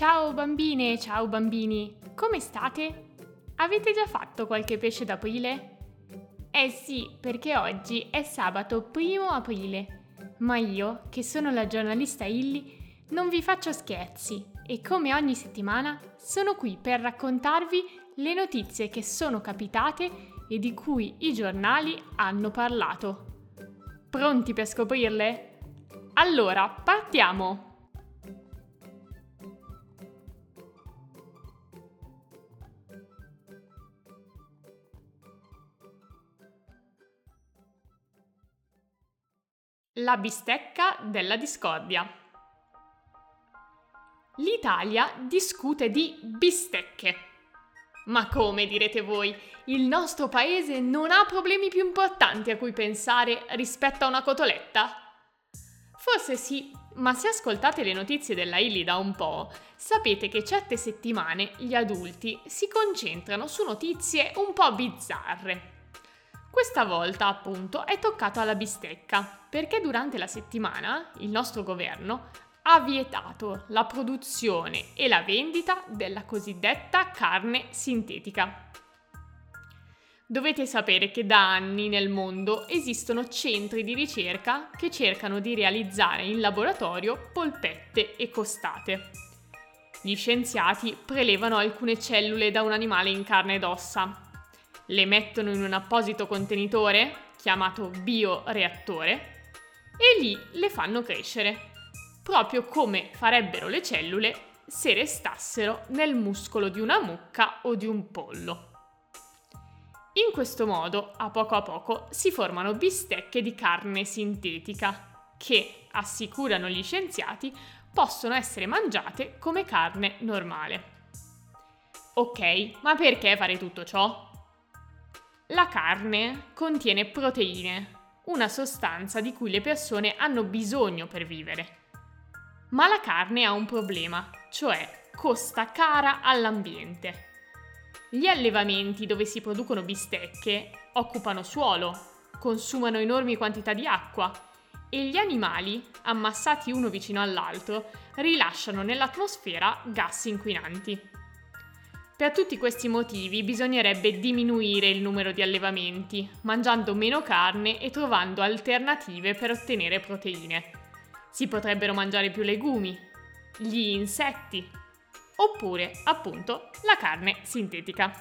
Ciao bambine, ciao bambini, come state? Avete già fatto qualche pesce d'aprile? Eh sì, perché oggi è sabato primo aprile, ma io, che sono la giornalista Illy, non vi faccio scherzi e come ogni settimana sono qui per raccontarvi le notizie che sono capitate e di cui i giornali hanno parlato. Pronti per scoprirle? Allora, partiamo! La bistecca della discordia. L'Italia discute di bistecche. Ma come direte voi? Il nostro paese non ha problemi più importanti a cui pensare rispetto a una cotoletta? Forse sì, ma se ascoltate le notizie della Illy da un po', sapete che certe settimane gli adulti si concentrano su notizie un po' bizzarre. Questa volta, appunto, è toccato alla bistecca, perché durante la settimana il nostro governo ha vietato la produzione e la vendita della cosiddetta carne sintetica. Dovete sapere che da anni nel mondo esistono centri di ricerca che cercano di realizzare in laboratorio polpette e costate. Gli scienziati prelevano alcune cellule da un animale in carne ed ossa, le mettono in un apposito contenitore, chiamato bioreattore, e lì le fanno crescere, proprio come farebbero le cellule se restassero nel muscolo di una mucca o di un pollo. In questo modo, a poco a poco, si formano bistecche di carne sintetica che, assicurano gli scienziati, possono essere mangiate come carne normale. Ok, ma perché fare tutto ciò? La carne contiene proteine, una sostanza di cui le persone hanno bisogno per vivere. Ma la carne ha un problema, cioè costa cara all'ambiente. Gli allevamenti dove si producono bistecche occupano suolo, consumano enormi quantità di acqua e gli animali, ammassati uno vicino all'altro, rilasciano nell'atmosfera gas inquinanti. Per tutti questi motivi bisognerebbe diminuire il numero di allevamenti, mangiando meno carne e trovando alternative per ottenere proteine. Si potrebbero mangiare più legumi, gli insetti, oppure appunto la carne sintetica.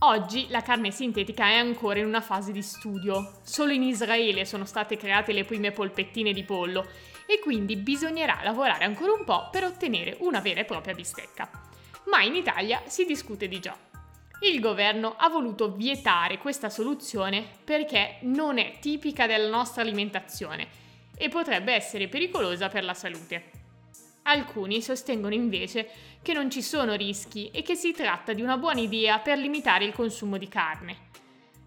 Oggi la carne sintetica è ancora in una fase di studio. Solo in Israele sono state create le prime polpettine di pollo e quindi bisognerà lavorare ancora un po' per ottenere una vera e propria bistecca ma in Italia si discute di già. Il governo ha voluto vietare questa soluzione perché non è tipica della nostra alimentazione e potrebbe essere pericolosa per la salute. Alcuni sostengono invece che non ci sono rischi e che si tratta di una buona idea per limitare il consumo di carne.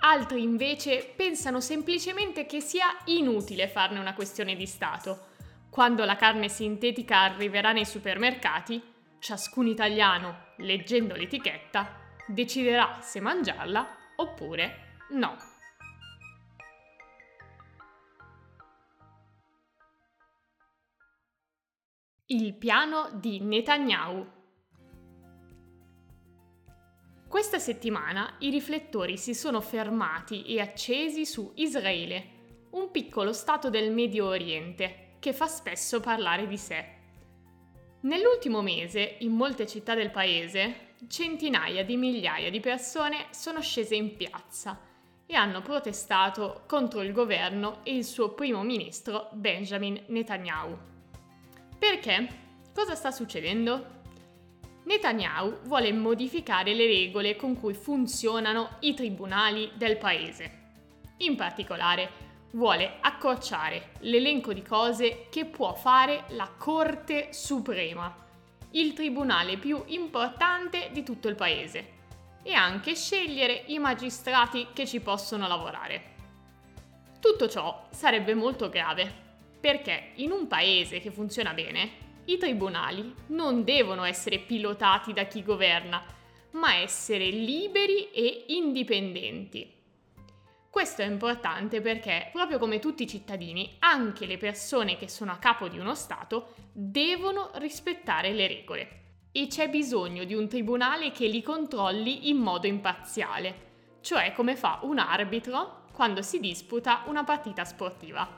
Altri invece pensano semplicemente che sia inutile farne una questione di Stato. Quando la carne sintetica arriverà nei supermercati, ciascun italiano, leggendo l'etichetta, deciderà se mangiarla oppure no. Il piano di Netanyahu. Questa settimana i riflettori si sono fermati e accesi su Israele, un piccolo stato del Medio Oriente che fa spesso parlare di sé. Nell'ultimo mese, in molte città del paese, centinaia di migliaia di persone sono scese in piazza e hanno protestato contro il governo e il suo primo ministro Benjamin Netanyahu. Perché? Cosa sta succedendo? Netanyahu vuole modificare le regole con cui funzionano i tribunali del paese. In particolare, vuole accorciare l'elenco di cose che può fare la Corte Suprema, il tribunale più importante di tutto il paese, e anche scegliere i magistrati che ci possono lavorare. Tutto ciò sarebbe molto grave, perché in un paese che funziona bene, i tribunali non devono essere pilotati da chi governa, ma essere liberi e indipendenti. Questo è importante perché, proprio come tutti i cittadini, anche le persone che sono a capo di uno Stato devono rispettare le regole. E c'è bisogno di un tribunale che li controlli in modo imparziale, cioè come fa un arbitro quando si disputa una partita sportiva.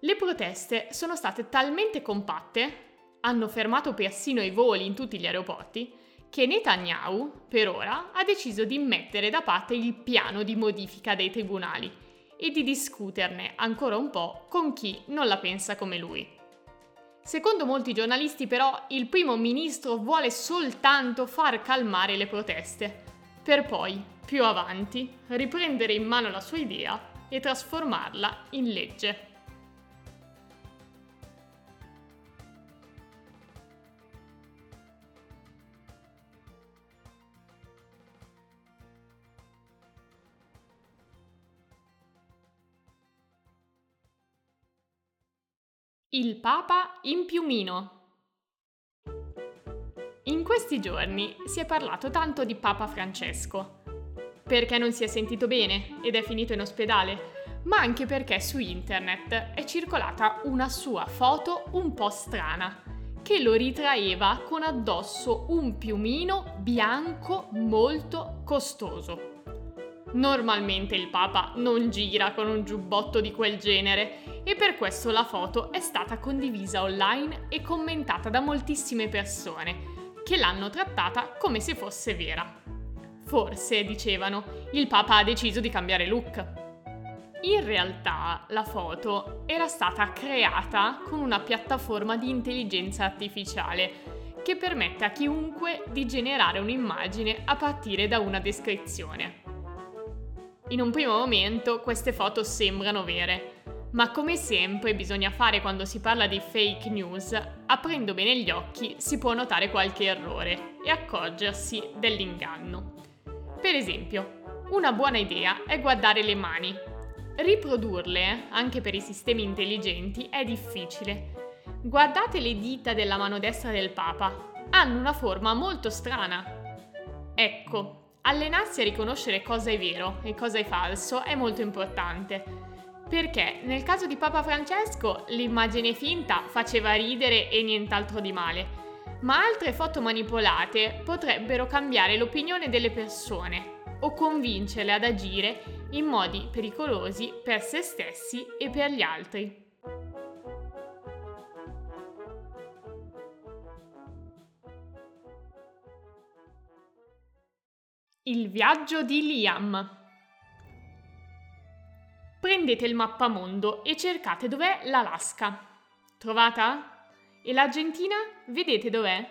Le proteste sono state talmente compatte, hanno fermato persino i voli in tutti gli aeroporti, che Netanyahu, per ora, ha deciso di mettere da parte il piano di modifica dei tribunali e di discuterne ancora un po' con chi non la pensa come lui. Secondo molti giornalisti però il primo ministro vuole soltanto far calmare le proteste, per poi, più avanti, riprendere in mano la sua idea e trasformarla in legge. Il Papa in piumino. In questi giorni si è parlato tanto di Papa Francesco, perché non si è sentito bene ed è finito in ospedale, ma anche perché su internet è circolata una sua foto un po' strana, che lo ritraeva con addosso un piumino bianco molto costoso. Normalmente il Papa non gira con un giubbotto di quel genere e per questo la foto è stata condivisa online e commentata da moltissime persone che l'hanno trattata come se fosse vera. Forse, dicevano, il Papa ha deciso di cambiare look. In realtà la foto era stata creata con una piattaforma di intelligenza artificiale che permette a chiunque di generare un'immagine a partire da una descrizione. In un primo momento queste foto sembrano vere, ma come sempre bisogna fare quando si parla di fake news, aprendo bene gli occhi si può notare qualche errore e accorgersi dell'inganno. Per esempio, una buona idea è guardare le mani. Riprodurle, anche per i sistemi intelligenti, è difficile. Guardate le dita della mano destra del Papa, hanno una forma molto strana. Ecco, Allenarsi a riconoscere cosa è vero e cosa è falso è molto importante. Perché nel caso di Papa Francesco l'immagine finta faceva ridere e nient'altro di male, ma altre foto manipolate potrebbero cambiare l'opinione delle persone o convincerle ad agire in modi pericolosi per se stessi e per gli altri. Il viaggio di Liam. Prendete il mappamondo e cercate dov'è l'Alaska. Trovata? E l'Argentina? Vedete dov'è?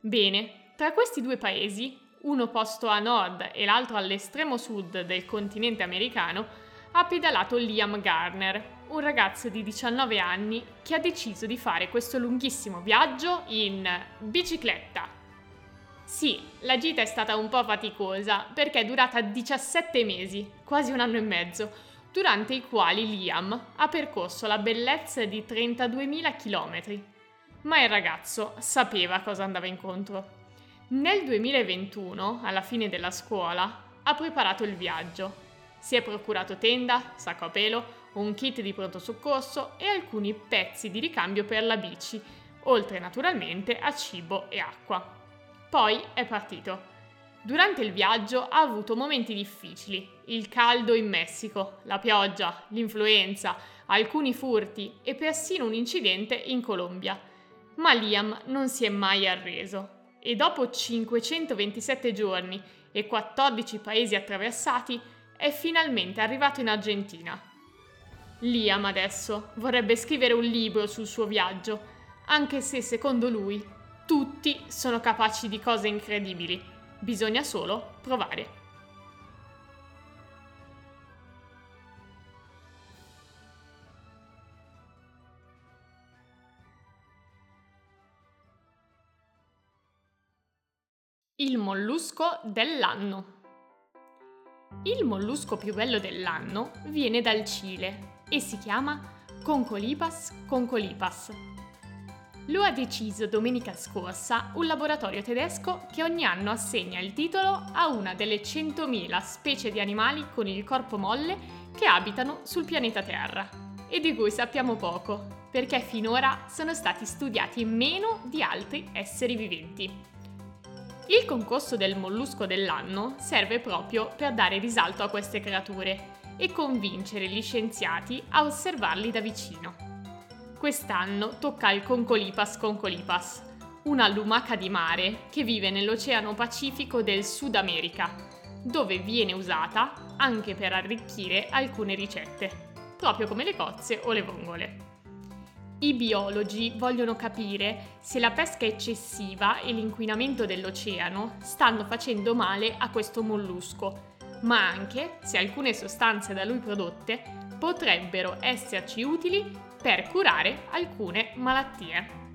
Bene, tra questi due paesi, uno posto a nord e l'altro all'estremo sud del continente americano, ha pedalato Liam Garner, un ragazzo di 19 anni che ha deciso di fare questo lunghissimo viaggio in bicicletta sì, la gita è stata un po' faticosa perché è durata 17 mesi, quasi un anno e mezzo, durante i quali Liam ha percorso la bellezza di 32.000 km. Ma il ragazzo sapeva cosa andava incontro. Nel 2021, alla fine della scuola, ha preparato il viaggio. Si è procurato tenda, sacco a pelo, un kit di pronto soccorso e alcuni pezzi di ricambio per la bici, oltre naturalmente a cibo e acqua. Poi è partito. Durante il viaggio ha avuto momenti difficili, il caldo in Messico, la pioggia, l'influenza, alcuni furti e persino un incidente in Colombia. Ma Liam non si è mai arreso e dopo 527 giorni e 14 paesi attraversati è finalmente arrivato in Argentina. Liam adesso vorrebbe scrivere un libro sul suo viaggio, anche se secondo lui tutti sono capaci di cose incredibili, bisogna solo provare. Il mollusco dell'anno. Il mollusco più bello dell'anno viene dal Cile e si chiama Concolipas concolipas Lo ha deciso domenica scorsa un laboratorio tedesco che ogni anno assegna il titolo a una delle 100.000 specie di animali con il corpo molle che abitano sul pianeta Terra e di cui sappiamo poco, perché finora sono stati studiati meno di altri esseri viventi. Il concorso del mollusco dell'anno serve proprio per dare risalto a queste creature e convincere gli scienziati a osservarli da vicino. Quest'anno tocca al Concolipas concolipas, una lumaca di mare che vive nell'Oceano Pacifico del Sud America, dove viene usata anche per arricchire alcune ricette, proprio come le cozze o le vongole. I biologi vogliono capire se la pesca eccessiva e l'inquinamento dell'oceano stanno facendo male a questo mollusco, ma anche se alcune sostanze da lui prodotte potrebbero esserci utili per curare alcune malattie.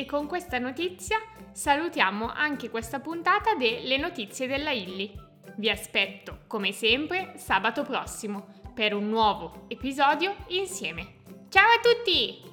E con questa notizia salutiamo anche questa puntata delle notizie della Illy. Vi aspetto, come sempre, sabato prossimo per un nuovo episodio insieme. Ciao a tutti!